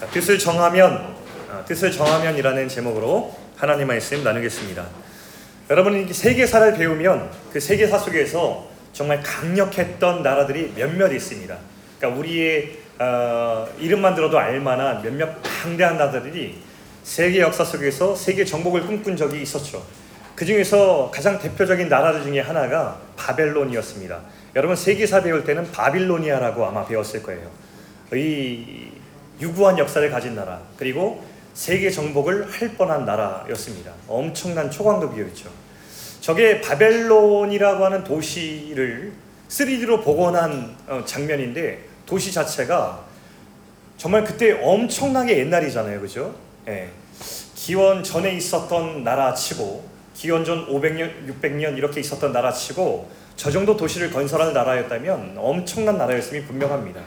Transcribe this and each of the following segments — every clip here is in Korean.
자, 뜻을 정하면 아, 뜻을 정하면이라는 제목으로 하나님 말씀 나누겠습니다. 여러분 세계사를 배우면 그 세계사 속에서 정말 강력했던 나라들이 몇몇 있습니다. 그러니까 우리의 어, 이름만 들어도 알만한 몇몇 강대한 나라들이 세계 역사 속에서 세계 정복을 꿈꾼 적이 있었죠. 그 중에서 가장 대표적인 나라들 중에 하나가 바벨론이었습니다. 여러분 세계사 배울 때는 바빌로니아라고 아마 배웠을 거예요. 이 유구한 역사를 가진 나라 그리고 세계 정복을 할 뻔한 나라였습니다. 엄청난 초강도기였죠. 저게 바벨론이라고 하는 도시를 3D로 복원한 어, 장면인데 도시 자체가 정말 그때 엄청나게 옛날이잖아요, 그죠? 예. 기원 전에 있었던 나라치고 기원 전 500년, 600년 이렇게 있었던 나라치고 저 정도 도시를 건설할 나라였다면 엄청난 나라였음이 분명합니다.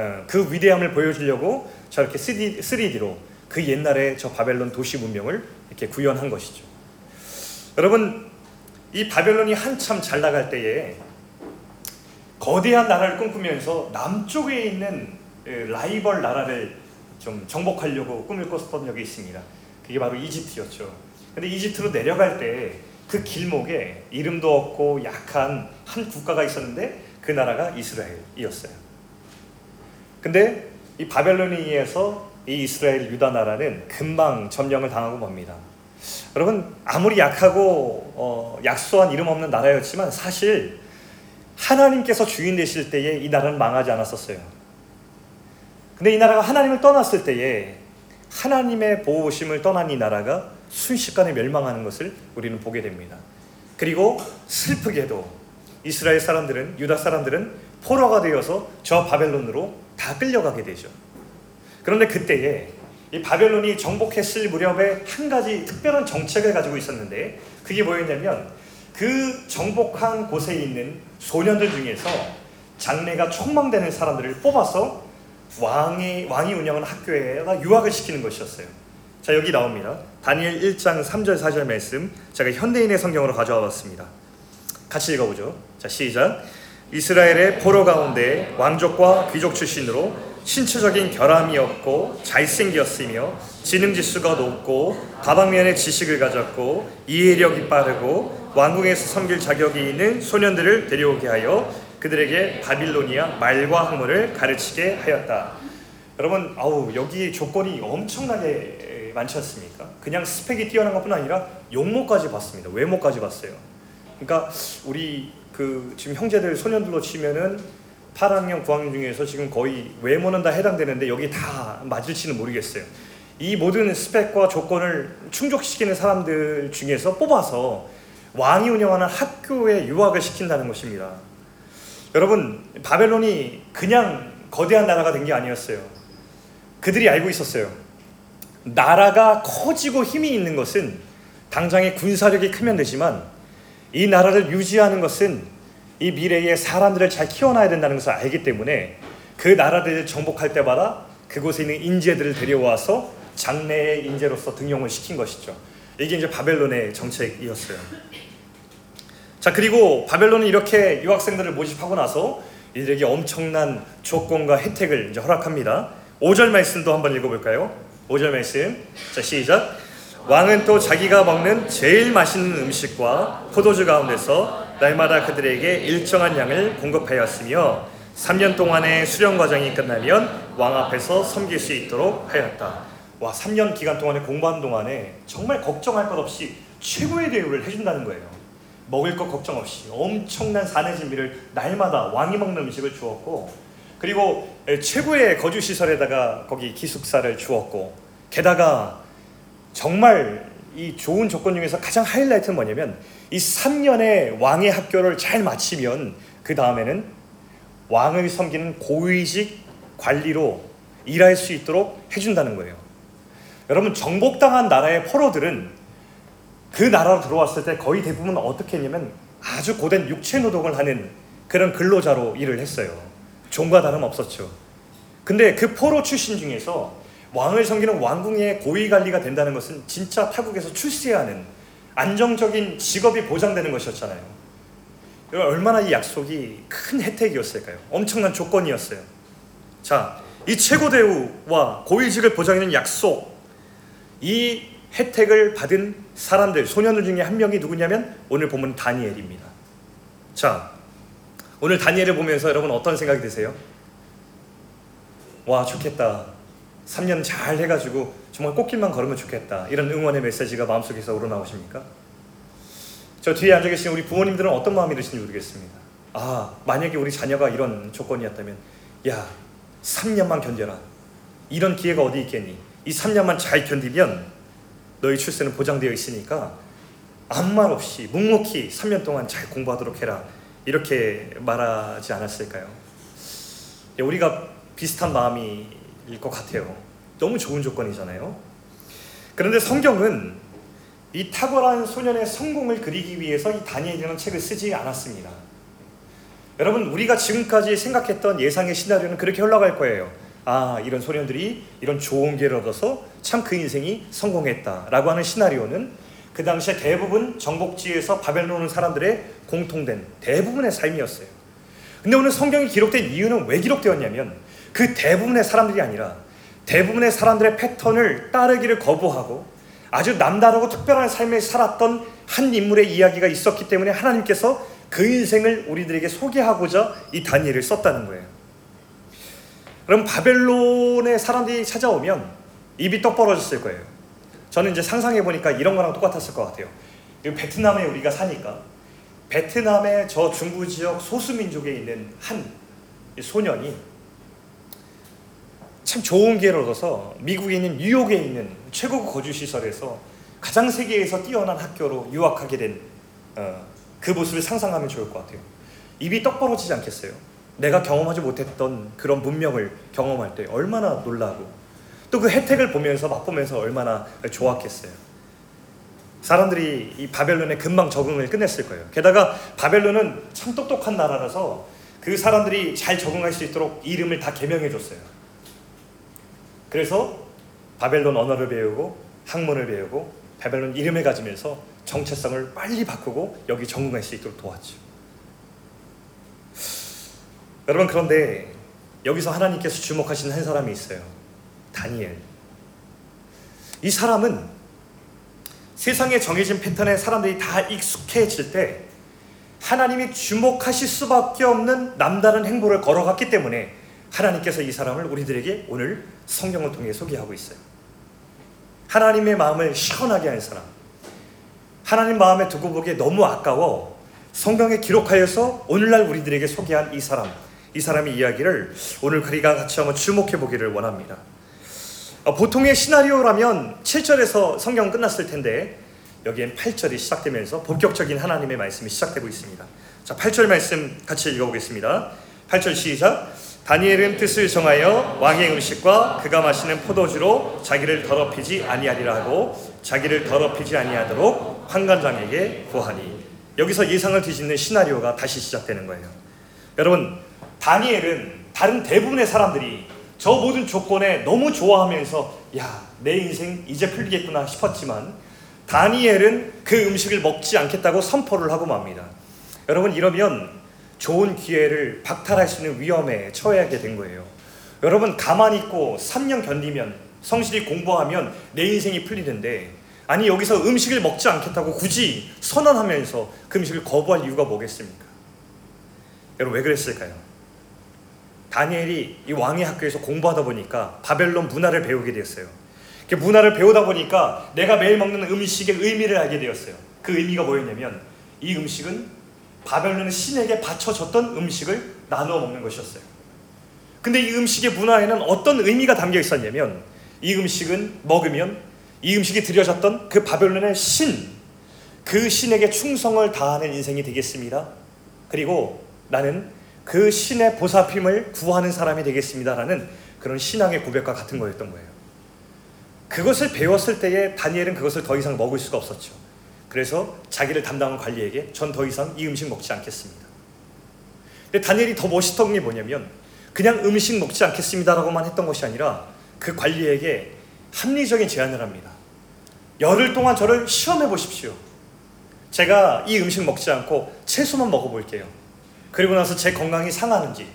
어, 그 위대함을 보여주려고 저렇게 3D, 로그 옛날에 저 바벨론 도시 문명을 이렇게 구현한 것이죠. 여러분 이 바벨론이 한참 잘 나갈 때에 거대한 나라를 꿈꾸면서 남쪽에 있는 라이벌 나라를 좀 정복하려고 꿈을 꿨던 적이 있습니다. 그게 바로 이집트였죠. 근데 이집트로 내려갈 때 그 길목에 이름도 없고 약한 한 국가가 있었는데 그 나라가 이스라엘이었어요. 근데 이 바벨론에 의해서 이 이스라엘 유다 나라는 금방 점령을 당하고 맙니다. 여러분 아무리 약하고 어, 약소한 이름 없는 나라였지만 사실 하나님께서 주인 되실 때에 이 나라는 망하지 않았었어요. 근데 이 나라가 하나님을 떠났을 때에 하나님의 보호심을 떠난 이 나라가 순식간에 멸망하는 것을 우리는 보게 됩니다. 그리고 슬프게도 이스라엘 사람들은 유다 사람들은 포로가 되어서 저 바벨론으로 다 끌려가게 되죠. 그런데 그때에 이 바벨론이 정복했을 무렵에 한 가지 특별한 정책을 가지고 있었는데 그게 뭐였냐면 그 정복한 곳에 있는 소년들 중에서 장래가 촉망되는 사람들을 뽑아서 왕이 왕이 운영하는 학교에가 유학을 시키는 것이었어요. 자 여기 나옵니다. 다니엘 1장 3절 4절 말씀 제가 현대인의 성경으로 가져와 봤습니다. 같이 읽어보죠. 자 시작. 이스라엘의 포로 가운데 왕족과 귀족 출신으로 신체적인 결함이 없고 잘생겼으며 지능 지수가 높고 다방면의 지식을 가졌고 이해력이 빠르고 왕궁에서 섬길 자격이 있는 소년들을 데려오게 하여 그들에게 바빌로니아 말과 학문을 가르치게 하였다. 여러분, 아우 여기 조건이 엄청나게 많지 않습니까? 그냥 스펙이 뛰어난 것뿐 아니라 용모까지 봤습니다. 외모까지 봤어요. 그러니까 우리 그 지금 형제들 소년들로 치면은 8학년, 9학년 중에서 지금 거의 외모는 다 해당되는데 여기 다 맞을지는 모르겠어요. 이 모든 스펙과 조건을 충족시키는 사람들 중에서 뽑아서 왕이 운영하는 학교에 유학을 시킨다는 것입니다. 여러분, 바벨론이 그냥 거대한 나라가 된 게 아니었어요. 그들이 알고 있었어요. 나라가 커지고 힘이 있는 것은 당장의 군사력이 크면 되지만 이 나라를 유지하는 것은 이 미래에 사람들을 잘 키워놔야 된다는 것을 알기 때문에 그 나라들을 정복할 때마다 그곳에 있는 인재들을 데려와서 장래의 인재로서 등용을 시킨 것이죠. 이게 이제 바벨론의 정책이었어요. 자 그리고 바벨론은 이렇게 유학생들을 모집하고 나서 이들에게 엄청난 조건과 혜택을 이제 허락합니다. 5절 말씀도 한번 읽어볼까요? 5절 말씀. 자 시작. 왕은 또 자기가 먹는 제일 맛있는 음식과 포도주 가운데서 날마다 그들에게 일정한 양을 공급하였으며 3년 동안의 수련 과정이 끝나면 왕 앞에서 섬길 수 있도록 하였다. 와, 3년 기간 동안에 공부한 동안에 정말 걱정할 것 없이 최고의 대우를 해준다는 거예요. 먹을 것 걱정 없이 엄청난 사내 진미를 날마다 왕이 먹는 음식을 주었고 그리고 최고의 거주 시설에다가 거기 기숙사를 주었고 게다가 정말 이 좋은 조건 중에서 가장 하이라이트는 뭐냐면 이 3년의 왕의 학교를 잘 마치면 그 다음에는 왕을 섬기는 고위직 관리로 일할 수 있도록 해준다는 거예요. 여러분 정복당한 나라의 포로들은 그 나라로 들어왔을 때 거의 대부분 어떻게 했냐면 아주 고된 육체 노동을 하는 그런 근로자로 일을 했어요. 종과 다름 없었죠. 근데 그 포로 출신 중에서 왕을 섬기는 왕궁의 고위 관리가 된다는 것은 진짜 타국에서 출세하는 안정적인 직업이 보장되는 것이었잖아요. 얼마나 이 약속이 큰 혜택이었을까요? 엄청난 조건이었어요. 자, 이 최고 대우와 고위직을 보장하는 약속, 이 혜택을 받은 사람들, 소년들 중에 한 명이 누구냐면 오늘 보면 다니엘입니다. 자, 오늘 다니엘을 보면서 여러분 어떤 생각이 드세요? 와, 좋겠다. 3년 잘 해가지고 정말 꽃길만 걸으면 좋겠다. 이런 응원의 메시지가 마음속에서 우러나오십니까? 저 뒤에 앉아 계신 우리 부모님들은 어떤 마음이 드시는지 모르겠습니다. 아, 만약에 우리 자녀가 이런 조건이었다면, 야, 3년만 견뎌라. 이런 기회가 어디 있겠니? 이 3년만 잘 견디면 너희 출세는 보장되어 있으니까 아무 말 없이 묵묵히 3년 동안 잘 공부하도록 해라. 이렇게 말하지 않았을까요? 예, 우리가 비슷한 마음 일 것 같아요. 너무 좋은 조건이잖아요. 그런데 성경은 이 탁월한 소년의 성공을 그리기 위해서 이 다니엘이라는 책을 쓰지 않았습니다. 여러분 우리가 지금까지 생각했던 예상의 시나리오는 그렇게 흘러갈 거예요. 아 이런 소년들이 이런 좋은 기회를 얻어서 참 그 인생이 성공했다라고 하는 시나리오는 그 당시에 대부분 정복지에서 바벨론 온 사람들의 공통된 대부분의 삶이었어요. 근데 오늘 성경이 기록된 이유는 왜 기록되었냐면 그 대부분의 사람들이 아니라 대부분의 사람들의 패턴을 따르기를 거부하고 아주 남다르고 특별한 삶을 살았던 한 인물의 이야기가 있었기 때문에 하나님께서 그 인생을 우리들에게 소개하고자 이 다니엘을 썼다는 거예요. 그럼 바벨론의 사람들이 찾아오면 입이 떡 벌어졌을 거예요. 저는 이제 상상해 보니까 이런 거랑 똑같았을 것 같아요. 베트남에 우리가 사니까 베트남의 저 중부 지역 소수 민족에 있는 한 소년이 참 좋은 기회를 얻어서 미국에 있는 뉴욕에 있는 최고급 거주 시설에서 가장 세계에서 뛰어난 학교로 유학하게 된그 어, 그 모습을 상상하면 좋을 것 같아요. 입이 떡 벌어지지 않겠어요? 내가 경험하지 못했던 그런 문명을 경험할 때 얼마나 놀라고 또 그 혜택을 보면서 맛보면서 얼마나 좋았겠어요. 사람들이 이 바벨론에 금방 적응을 끝냈을 거예요. 게다가 바벨론은 참 똑똑한 나라라서 그 사람들이 잘 적응할 수 있도록 이름을 다 개명해 줬어요. 그래서 바벨론 언어를 배우고 학문을 배우고 바벨론 이름을 가지면서 정체성을 빨리 바꾸고 여기 적응할 수 있도록 도왔죠. 여러분 그런데 여기서 하나님께서 주목하시는 한 사람이 있어요. 다니엘. 이 사람은 세상에 정해진 패턴에 사람들이 다 익숙해질 때 하나님이 주목하실 수밖에 없는 남다른 행보를 걸어갔기 때문에 하나님께서 이 사람을 우리들에게 오늘 성경을 통해 소개하고 있어요. 하나님의 마음을 시원하게 하는 사람. 하나님 마음에 두고 보기에 너무 아까워 성경에 기록하여서 오늘날 우리들에게 소개한 이 사람. 이 사람의 이야기를 오늘 우리가 같이 한번 주목해 보기를 원합니다. 어, 보통의 시나리오라면 7절에서 성경은 끝났을 텐데 여기엔 8절이 시작되면서 본격적인 하나님의 말씀이 시작되고 있습니다. 자, 8절 말씀 같이 읽어보겠습니다. 8절 시작. 다니엘은 뜻을 정하여 왕의 음식과 그가 마시는 포도주로 자기를 더럽히지 아니하리라 하고 자기를 더럽히지 아니하도록 판관장에게 구하니 여기서 예상을 뒤집는 시나리오가 다시 시작되는 거예요. 여러분 다니엘은 다른 대부분의 사람들이 저 모든 조건에 너무 좋아하면서 야, 내 인생 이제 풀리겠구나 싶었지만 다니엘은 그 음식을 먹지 않겠다고 선포를 하고 맙니다. 여러분 이러면 좋은 기회를 박탈할 수 있는 위험에 처해하게 된 거예요. 여러분 가만히 있고 3년 견디면 성실히 공부하면 내 인생이 풀리는데 아니 여기서 음식을 먹지 않겠다고 굳이 선언하면서 그 음식을 거부할 이유가 뭐겠습니까? 여러분 왜 그랬을까요? 다니엘이 이 왕의 학교에서 공부하다 보니까 바벨론 문화를 배우게 되었어요. 그 문화를 배우다 보니까 내가 매일 먹는 음식의 의미를 알게 되었어요. 그 의미가 뭐였냐면 이 음식은 바벨론의 신에게 바쳐졌던 음식을 나누어 먹는 것이었어요. 근데 이 음식의 문화에는 어떤 의미가 담겨 있었냐면 이 음식은 먹으면 이 음식이 드려졌던 그 바벨론의 신, 그 신에게 충성을 다하는 인생이 되겠습니다. 그리고 나는 그 신의 보살핌을 구하는 사람이 되겠습니다라는 그런 신앙의 고백과 같은 거였던 거예요. 그것을 배웠을 때에 다니엘은 그것을 더 이상 먹을 수가 없었죠. 그래서 자기를 담당한 관리에게 전 더 이상 이 음식 먹지 않겠습니다. 근데 다니엘이 더 멋있던 게 뭐냐면 그냥 음식 먹지 않겠습니다라고만 했던 것이 아니라 그 관리에게 합리적인 제안을 합니다. 열흘 동안 저를 시험해 보십시오. 제가 이 음식 먹지 않고 채소만 먹어볼게요. 그리고 나서 제 건강이 상하는지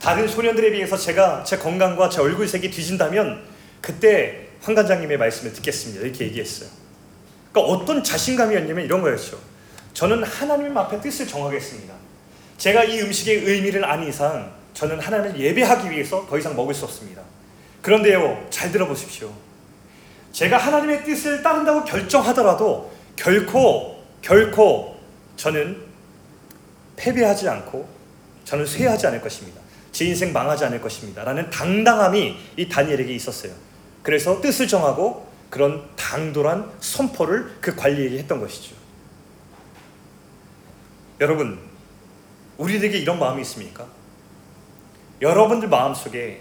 다른 소년들에 비해서 제가 제 건강과 제 얼굴색이 뒤진다면 그때 황관장님의 말씀을 듣겠습니다. 이렇게 얘기했어요. 그러니까 어떤 자신감이었냐면 이런 거였죠. 저는 하나님 앞에 뜻을 정하겠습니다. 제가 이 음식의 의미를 아는 이상 저는 하나님을 예배하기 위해서 더 이상 먹을 수 없습니다. 그런데요, 잘 들어보십시오. 제가 하나님의 뜻을 따른다고 결정하더라도 결코 결코 저는 패배하지 않고 저는 쇠하지 않을 것입니다. 제 인생 망하지 않을 것입니다. 라는 당당함이 이 다니엘에게 있었어요. 그래서 뜻을 정하고 그런 당돌한 선포를 그 관리에게 했던 것이죠. 여러분, 우리에게 이런 마음이 있습니까? 여러분들 마음속에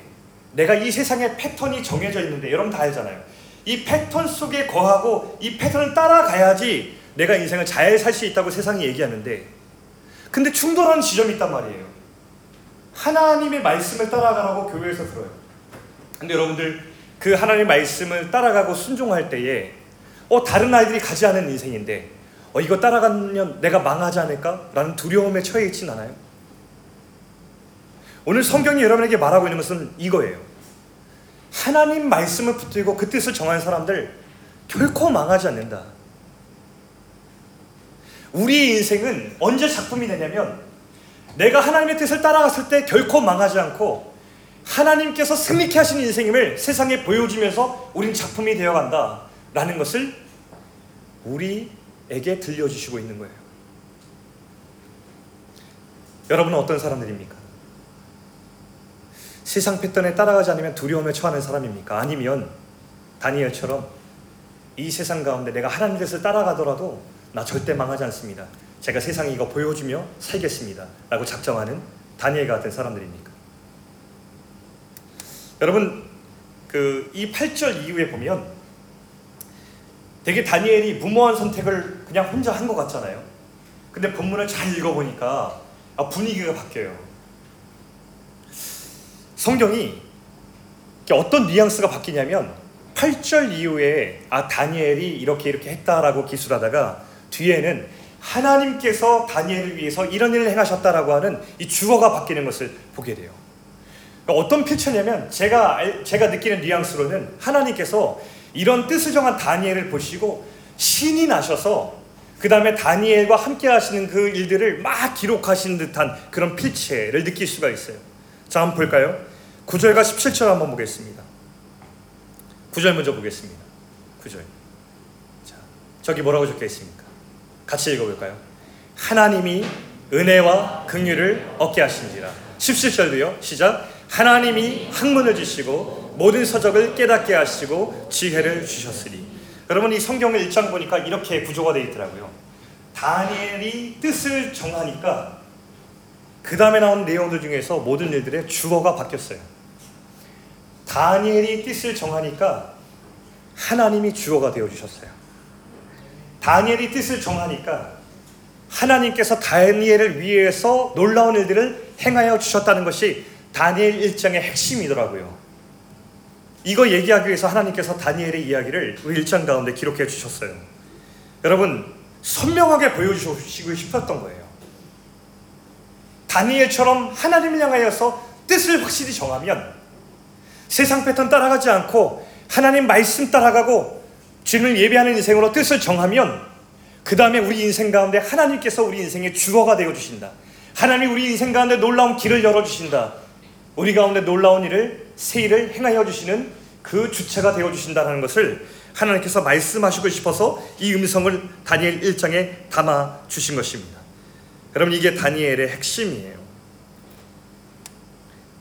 내가 이 세상에 패턴이 정해져 있는데 여러분 다 알잖아요. 이 패턴 속에 거하고 이 패턴을 따라가야지 내가 인생을 잘 살 수 있다고 세상이 얘기하는데 근데 충돌하는 지점이 있단 말이에요. 하나님의 말씀을 따라가라고 교회에서 들어요. 근데 여러분들 그 하나님의 말씀을 따라가고 순종할 때에 어 다른 아이들이 가지 않은 인생인데 어 이거 따라가면 내가 망하지 않을까라는 두려움에 처해 있진 않아요. 오늘 성경이 여러분에게 말하고 있는 것은 이거예요. 하나님 말씀을 붙들고 그 뜻을 정하는 사람들 결코 망하지 않는다. 우리 인생은 언제 작품이 되냐면 내가 하나님의 뜻을 따라갔을 때 결코 망하지 않고 하나님께서 승리케 하신 인생임을 세상에 보여주면서 우린 작품이 되어간다. 라는 것을 우리에게 들려주시고 있는 거예요. 여러분은 어떤 사람들입니까? 세상 패턴에 따라가지 않으면 두려움에 처하는 사람입니까? 아니면 다니엘처럼 이 세상 가운데 내가 하나님 뜻을 따라가더라도 나 절대 망하지 않습니다. 제가 세상에 이거 보여주며 살겠습니다. 라고 작정하는 다니엘 같은 사람들입니까? 여러분, 그 이 8절 이후에 보면 되게 다니엘이 무모한 선택을 그냥 혼자 한 것 같잖아요. 근데 본문을 잘 읽어보니까 아, 분위기가 바뀌어요. 성경이 어떤 뉘앙스가 바뀌냐면 8절 이후에 아 다니엘이 이렇게 이렇게 했다라고 기술하다가 뒤에는 하나님께서 다니엘을 위해서 이런 일을 행하셨다라고 하는 이 주어가 바뀌는 것을 보게 돼요. 그러니까 어떤 필체냐면 제가 제가 느끼는 뉘앙스로는 하나님께서 이런 뜻을 정한 다니엘을 보시고 신이 나셔서 그 다음에 다니엘과 함께 하시는 그 일들을 막 기록하신 듯한 그런 필체를 느낄 수가 있어요. 자, 한번 볼까요? 9절과 17절 한번 보겠습니다. 9절 먼저 보겠습니다. 9절. 자, 저기 뭐라고 적혀 있습니까? 같이 읽어볼까요? 하나님이 은혜와 긍휼을 얻게 하신지라. 17절도요. 시작. 하나님이 학문을 주시고 모든 서적을 깨닫게 하시고 지혜를 주셨으니. 여러분 이 성경을 읽장 보니까 이렇게 구조가 되어 있더라고요. 다니엘이 뜻을 정하니까 그 다음에 나온 내용들 중에서 모든 일들의 주어가 바뀌었어요. 다니엘이 뜻을 정하니까 하나님이 주어가 되어 주셨어요. 다니엘이 뜻을 정하니까 하나님께서 다니엘을 위해서 놀라운 일들을 행하여 주셨다는 것이 다니엘 1장의 핵심이더라고요. 이거 얘기하기 위해서 하나님께서 다니엘의 이야기를 1장 가운데 기록해 주셨어요. 여러분, 선명하게 보여주시고 싶었던 거예요. 다니엘처럼 하나님을 향하여서 뜻을 확실히 정하면 세상 패턴 따라가지 않고 하나님 말씀 따라가고 주님을 예배하는 인생으로 뜻을 정하면 그 다음에 우리 인생 가운데 하나님께서 우리 인생의 주어가 되어 주신다. 하나님 우리 인생 가운데 놀라운 길을 열어 주신다. 우리 가운데 놀라운 일을 새 일을 행하여 주시는 그 주체가 되어 주신다는 것을 하나님께서 말씀하시고 싶어서 이 음성을 다니엘 1장에 담아 주신 것입니다. 여러분 이게 다니엘의 핵심이에요.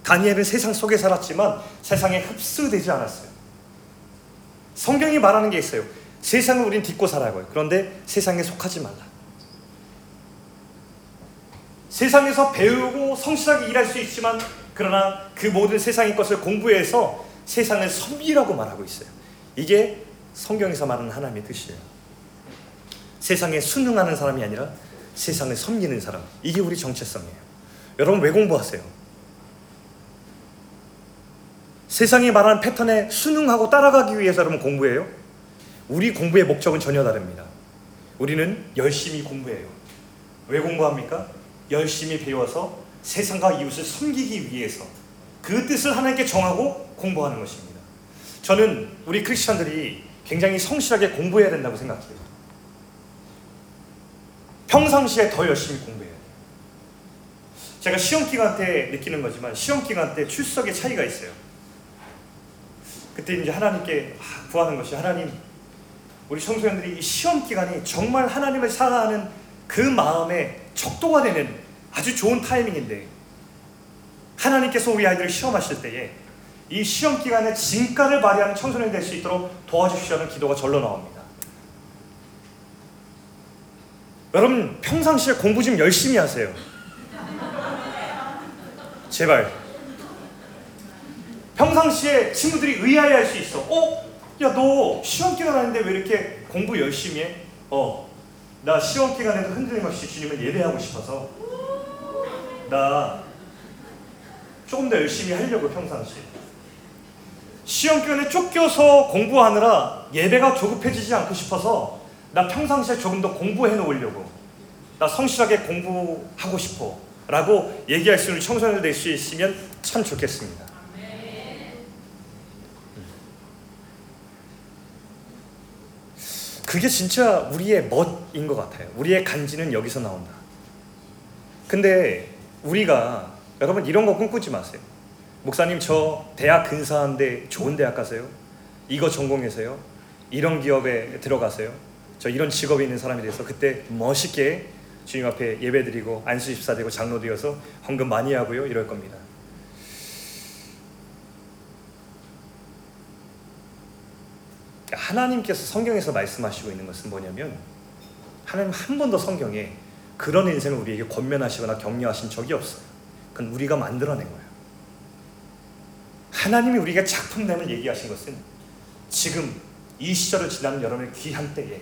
다니엘은 세상 속에 살았지만 세상에 흡수되지 않았어요. 성경이 말하는 게 있어요. 세상을 우린 딛고 살아가요. 그런데 세상에 속하지 말라. 세상에서 배우고 성실하게 일할 수 있지만 그러나 그 모든 세상의 것을 공부해서 세상을 섬기라고 말하고 있어요. 이게 성경에서 말하는 하나님의 뜻이에요. 세상에 순응하는 사람이 아니라 세상을 섬기는 사람. 이게 우리 정체성이에요. 여러분 왜 공부하세요? 세상이 말하는 패턴에 순응하고 따라가기 위해서 여러분 공부해요? 우리 공부의 목적은 전혀 다릅니다. 우리는 열심히 공부해요. 왜 공부합니까? 열심히 배워서 세상과 이웃을 섬기기 위해서 그 뜻을 하나님께 정하고 공부하는 것입니다. 저는 우리 크리스천들이 굉장히 성실하게 공부해야 된다고 생각해요. 평상시에 더 열심히 공부해야 돼요. 제가 시험 기간 때 느끼는 거지만 시험 기간 때 출석의 차이가 있어요. 그때 이제 하나님께 아, 구하는 것이 하나님 우리 청소년들이 이 시험 기간이 정말 하나님을 사랑하는 그 마음에 척도가 되는 아주 좋은 타이밍인데 하나님께서 우리 아이들을 시험하실 때에 이 시험 기간에 진가를 발휘하는 청소년이 될 수 있도록 도와주시라는 기도가 절로 나옵니다. 여러분 평상시에 공부 좀 열심히 하세요. 제발. 평상시에 친구들이 의아해할 수 있어. 어? 야 너 시험 기간 하는데 왜 이렇게 공부 열심히 해? 어. 나 시험 기간에도 흔들림 없이 주님을 예배하고 싶어서 나 조금 더 열심히 하려고 평상시에. 시험 기간에 쫓겨서 공부하느라 예배가 조급해지지 않고 싶어서 나 평상시에 조금 더 공부해 놓으려고 나 성실하게 공부하고 싶어 라고 얘기할 수 있는 청소년들 될수 있으면 참 좋겠습니다. 그게 진짜 우리의 멋인 것 같아요. 우리의 간지는 여기서 나온다. 근데 우리가 여러분 이런 거 꿈꾸지 마세요. 목사님 저 대학 근사한데 좋은 대학 가세요? 이거 전공해서요? 이런 기업에 들어가세요? 저 이런 직업이 있는 사람이 돼서 그때 멋있게 주님 앞에 예배드리고 안수 집사 되고 장로 되어서 헌금 많이 하고요. 이럴 겁니다. 하나님께서 성경에서 말씀하시고 있는 것은 뭐냐면 하나님 한 번도 성경에 그런 인생을 우리에게 권면하시거나 격려하신 적이 없어요. 그건 우리가 만들어낸 거예요. 하나님이 우리가 작품됨을 얘기하신 것은 지금 이 시절을 지나는 여러분의 귀한 때에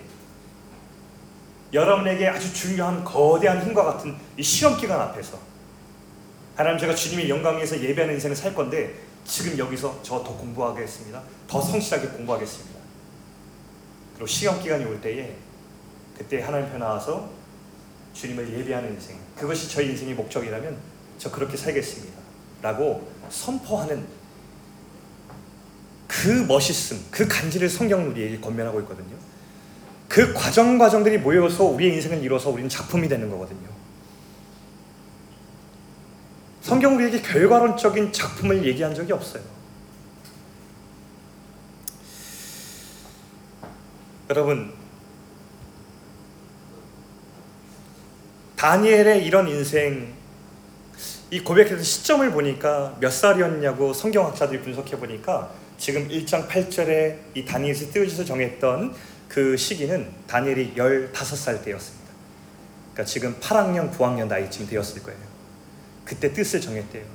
여러분에게 아주 중요한 거대한 힘과 같은 이 시험 기간 앞에서 하나님 제가 주님의 영광 위에서 예배하는 인생을 살 건데 지금 여기서 저 더 공부하겠습니다. 더 성실하게 공부하겠습니다. 그리고 시험 기간이 올 때에 그때 하나님 편 나와서 주님을 예배하는 인생 그것이 저희 인생의 목적이라면 저 그렇게 살겠습니다. 라고 선포하는 그 멋있음, 그 간지를 성경 우리에게 건면하고 있거든요. 그 과정 과정들이 모여서 우리의 인생을 이뤄서 우리는 작품이 되는 거거든요. 성경 우리에게 결과론적인 작품을 얘기한 적이 없어요. 여러분, 다니엘의 이런 인생, 이 고백해서 시점을 보니까 몇 살이었냐고 성경학자들이 분석해 보니까 지금 1장 8절에 이 다니엘에서 뜨지서 정했던 그 시기는 다니엘이 15살 때였습니다. 그러니까 지금 8학년, 9학년 나이쯤 되었을 거예요. 그때 뜻을 정했대요.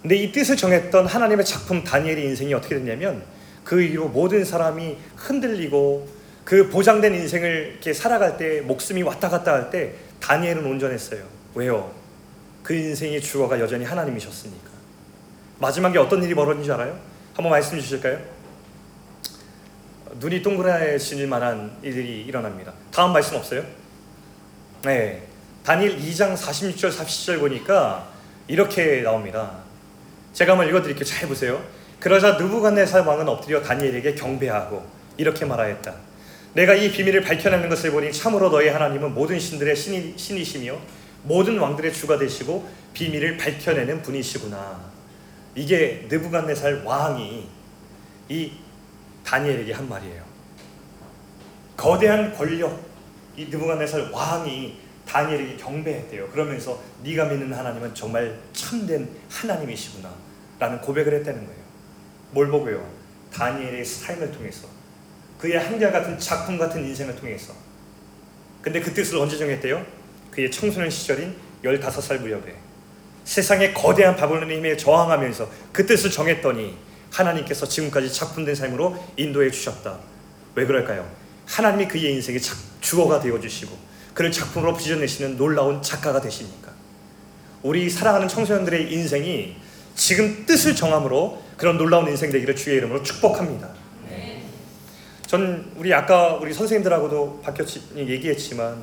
근데 이 뜻을 정했던 하나님의 작품 다니엘의 인생이 어떻게 됐냐면 그 이후로 모든 사람이 흔들리고 그 보장된 인생을 이렇게 살아갈 때 목숨이 왔다 갔다 할 때 다니엘은 온전했어요. 왜요? 그 인생의 주어가 여전히 하나님이셨으니까. 마지막에 어떤 일이 벌어진 줄 알아요? 한번 말씀 주실까요? 눈이 동그라질 만한 일들이 일어납니다. 다음 말씀 없어요? 네. 다니엘 2장 46절 47절 보니까 이렇게 나옵니다. 제가 한번 읽어드릴게요. 잘 보세요. 그러자 느부갓네살 왕은 엎드려 다니엘에게 경배하고 이렇게 말하였다. 내가 이 비밀을 밝혀내는 것을 보니 참으로 너희 하나님은 모든 신들의 신이, 신이시며 모든 왕들의 주가 되시고 비밀을 밝혀내는 분이시구나. 이게 느부갓네살 왕이 이 다니엘에게 한 말이에요. 거대한 권력, 이 느부갓네살 왕이 다니엘에게 경배했대요. 그러면서 네가 믿는 하나님은 정말 참된 하나님이시구나 라는 고백을 했다는 거예요. 뭘 보고요? 다니엘의 삶을 통해서 그의 한결같은 작품 같은 인생을 통해서 근데 그 뜻을 언제 정했대요? 그의 청소년 시절인 15살 무렵에 세상의 거대한 바벨론의 힘에 저항하면서 그 뜻을 정했더니 하나님께서 지금까지 작품된 삶으로 인도해 주셨다. 왜 그럴까요? 하나님이 그의 인생의 주어가 되어 주시고 그를 작품으로 빚어내시는 놀라운 작가가 되시니까. 우리 사랑하는 청소년들의 인생이 지금 뜻을 정함으로 그런 놀라운 인생 되기를 주의 이름으로 축복합니다. 전 우리 아까 우리 선생님들하고도 바뀌었 얘기했지만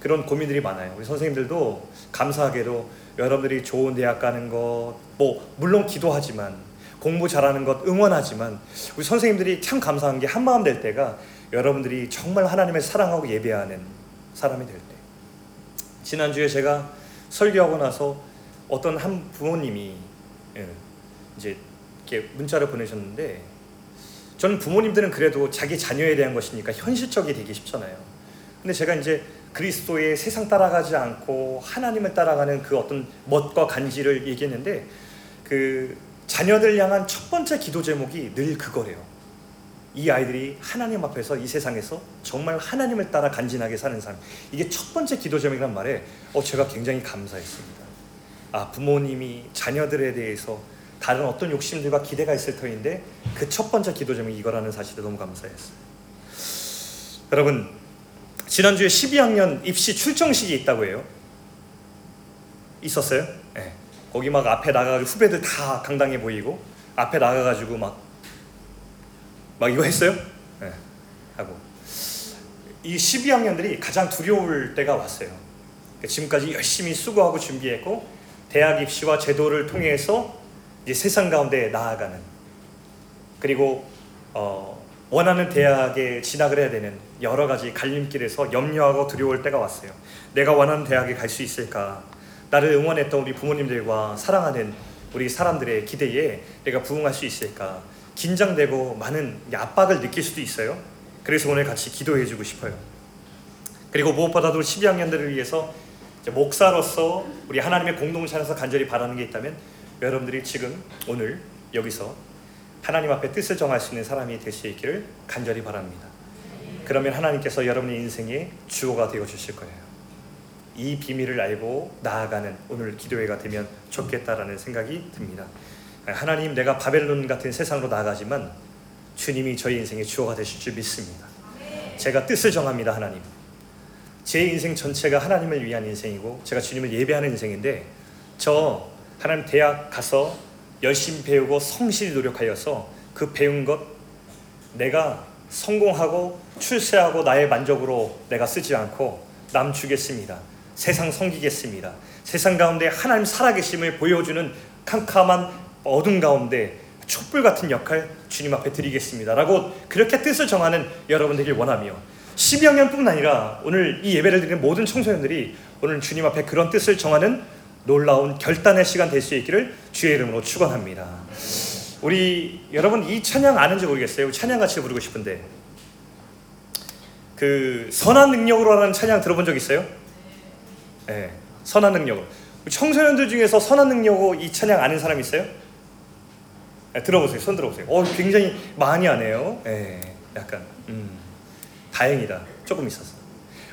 그런 고민들이 많아요. 우리 선생님들도 감사하게도 여러분들이 좋은 대학 가는 것, 뭐 물론 기도하지만 공부 잘하는 것 응원하지만 우리 선생님들이 참 감사한 게 한 마음 될 때가 여러분들이 정말 하나님을 사랑하고 예배하는 사람이 될 때. 지난주에 제가 설교하고 나서 어떤 한 부모님이 예, 이제 이렇게 문자를 보내셨는데 저는 부모님들은 그래도 자기 자녀에 대한 것이니까 현실적이 되기 쉽잖아요. 근데 제가 이제 그리스도의 세상 따라가지 않고 하나님을 따라가는 그 어떤 멋과 간지를 얘기했는데 그 자녀들 향한 첫 번째 기도 제목이 늘 그거래요. 이 아이들이 하나님 앞에서 이 세상에서 정말 하나님을 따라 간진하게 사는 삶. 이게 첫 번째 기도 제목이란 말에 어 제가 굉장히 감사했습니다. 아 부모님이 자녀들에 대해서 다른 어떤 욕심들과 기대가 있을 터인데 그 첫 번째 기도 제목이 이거라는 사실에 너무 감사했어요. 여러분 지난주에 12학년 입시 출정식이 있다고 해요. 있었어요? 네. 거기 막 앞에 나가가지고 후배들 다 강당해 보이고 앞에 나가가지고 막, 막 이거 했어요? 네. 하고 이 12학년들이 가장 두려울 때가 왔어요. 그러니까 지금까지 열심히 수고하고 준비했고 대학 입시와 제도를 통해서 이제 세상 가운데 나아가는 그리고 어, 원하는 대학에 진학을 해야 되는 여러 가지 갈림길에서 염려하고 두려울 때가 왔어요. 내가 원하는 대학에 갈 수 있을까? 나를 응원했던 우리 부모님들과 사랑하는 우리 사람들의 기대에 내가 부응할 수 있을까? 긴장되고 많은 압박을 느낄 수도 있어요. 그래서 오늘 같이 기도해 주고 싶어요. 그리고 무엇보다도 12학년들을 위해서 목사로서 우리 하나님의 공동체 안에서 간절히 바라는 게 있다면 여러분들이 지금 오늘 여기서 하나님 앞에 뜻을 정할 수 있는 사람이 될 수 있기를 간절히 바랍니다. 그러면 하나님께서 여러분의 인생의 주어가 되어 주실 거예요. 이 비밀을 알고 나아가는 오늘 기도회가 되면 좋겠다라는 생각이 듭니다. 하나님 내가 바벨론 같은 세상으로 나아가지만 주님이 저희 인생의 주어가 되실 줄 믿습니다. 제가 뜻을 정합니다, 하나님. 제 인생 전체가 하나님을 위한 인생이고 제가 주님을 예배하는 인생인데 저 하나님 대학 가서 열심히 배우고 성실히 노력하여서 그 배운 것 내가 성공하고 출세하고 나의 만족으로 내가 쓰지 않고 남 주겠습니다. 세상 섬기겠습니다. 세상 가운데 하나님 살아계심을 보여주는 캄캄한 어둠 가운데 촛불 같은 역할 주님 앞에 드리겠습니다. 라고 그렇게 뜻을 정하는 여러분 되길 원하며 12학년뿐만 아니라 오늘 이 예배를 드리는 모든 청소년들이 오늘 주님 앞에 그런 뜻을 정하는 놀라운 결단의 시간 될 수 있기를 주의 이름으로 축원합니다. 우리 여러분 이 찬양 아는지 모르겠어요. 찬양 같이 부르고 싶은데 그 선한 능력으로 하는 찬양 들어본 적 있어요? 네, 선한 능력으로. 청소년들 중에서 선한 능력으로 이 찬양 아는 사람 있어요? 네, 들어보세요. 손 들어보세요. 어, 굉장히 많이 아네요. 네, 약간 음, 다행이다. 조금 있었어.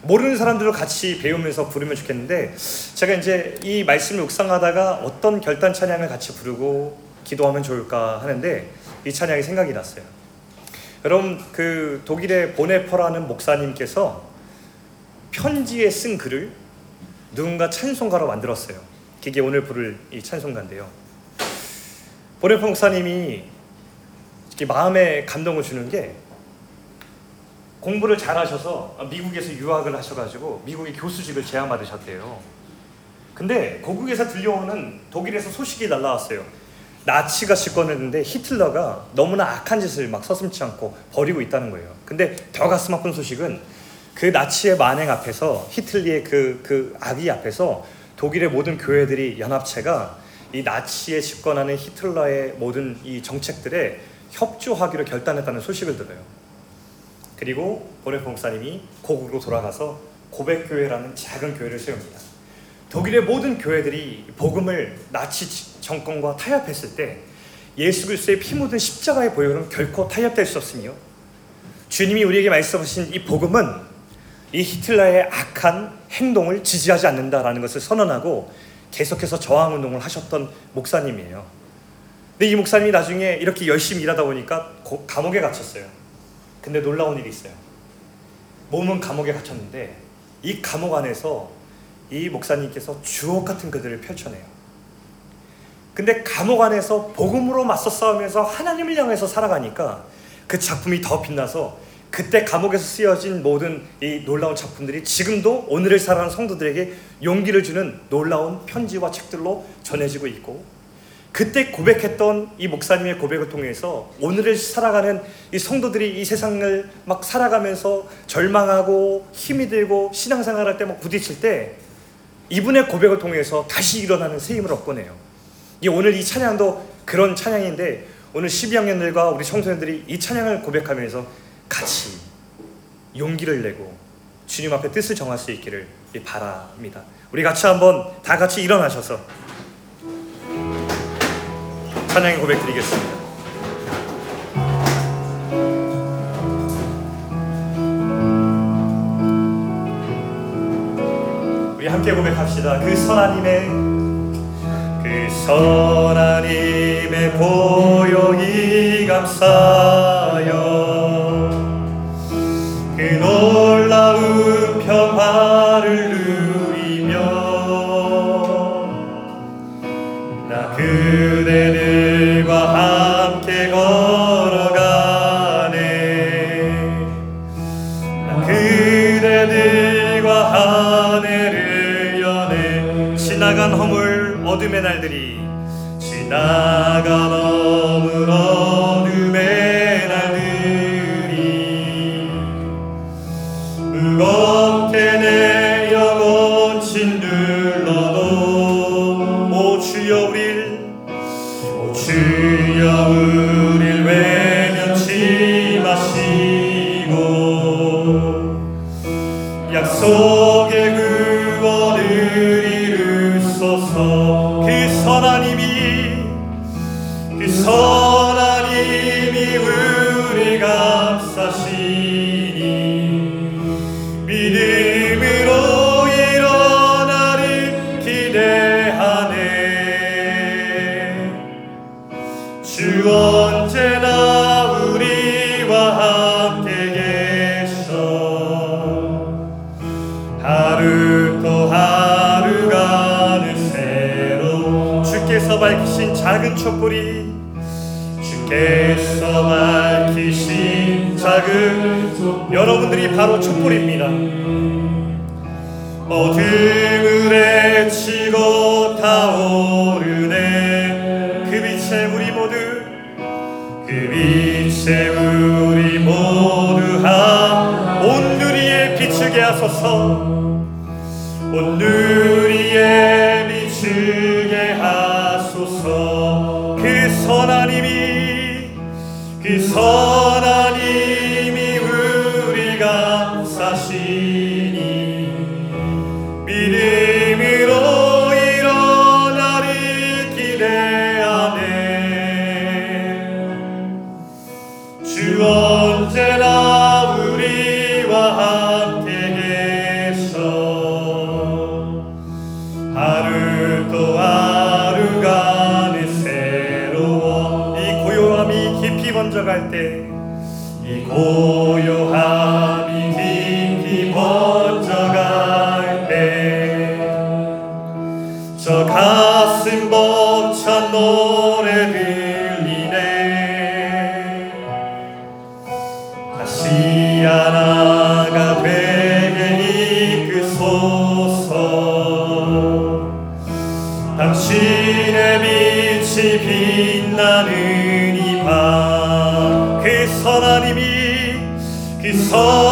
모르는 사람들도 같이 배우면서 부르면 좋겠는데 제가 이제 이 말씀을 묵상하다가 어떤 결단 찬양을 같이 부르고 기도하면 좋을까 하는데 이 찬양이 생각이 났어요. 여러분 그 독일의 보네퍼라는 목사님께서 편지에 쓴 글을 누군가 찬송가로 만들었어요. 그게 오늘 부를 이 찬송가인데요. 보네퍼 목사님이 마음에 감동을 주는 게 공부를 잘하셔서 미국에서 유학을 하셔가지고 미국의 교수직을 제안받으셨대요. 근데 고국에서 들려오는 독일에서 소식이 날라왔어요. 나치가 집권했는데 히틀러가 너무나 악한 짓을 막 서슴지 않고 벌이고 있다는 거예요. 근데 더 가슴 아픈 소식은 그 나치의 만행 앞에서 히틀리의 그, 그 악의 앞에서 독일의 모든 교회들이 연합체가 이 나치에 집권하는 히틀러의 모든 이 정책들에 협조하기로 결단했다는 소식을 들어요. 그리고 보네포 목사님이 고국으로 돌아가서 고백교회라는 작은 교회를 세웁니다. 독일의 모든 교회들이 복음을 나치 정권과 타협했을 때 예수 그리스도의 피 묻은 십자가의 보혈은 결코 타협될 수 없으며 주님이 우리에게 말씀하신 이 복음은 이 히틀러의 악한 행동을 지지하지 않는다라는 것을 선언하고 계속해서 저항 운동을 하셨던 목사님이에요. 근데 이 목사님이 나중에 이렇게 열심히 일하다 보니까 감옥에 갇혔어요. 근데 놀라운 일이 있어요. 몸은 감옥에 갇혔는데 이 감옥 안에서 이 목사님께서 주옥 같은 그들을 펼쳐내요. 근데 감옥 안에서 복음으로 맞서 싸우면서 하나님을 향해서 살아가니까 그 작품이 더 빛나서 그때 감옥에서 쓰여진 모든 이 놀라운 작품들이 지금도 오늘을 살아가는 성도들에게 용기를 주는 놀라운 편지와 책들로 전해지고 있고 그때 고백했던 이 목사님의 고백을 통해서 오늘을 살아가는 이 성도들이 이 세상을 막 살아가면서 절망하고 힘이 들고 신앙생활할 때 막 부딪힐 때 이분의 고백을 통해서 다시 일어나는 새 힘을 얻곤 해요. 이 오늘 이 찬양도 그런 찬양인데 오늘 12학년들과 우리 청소년들이 이 찬양을 고백하면서 같이 용기를 내고 주님 앞에 뜻을 정할 수 있기를 바랍니다. 우리 같이 한번 다 같이 일어나셔서 찬양의 고백 드리겠습니다. 우리 함께 고백합시다. 그 선하님의 그 선하님의 보혈이 감사여 그대들과 하늘을 여네 지나간 허물 어둠의 날들이 지나간 허물 어 밝히신 작은 촛불이 주께서 밝히신 작은 여러분들이 바로 촛불입니다. 어둠을 헤치고 타오르네. 그 빛에 우리 모두 그 빛에 우리 모두 한 온 누리에 비추게 하소서. 온 누리에 그 번져갈 때 그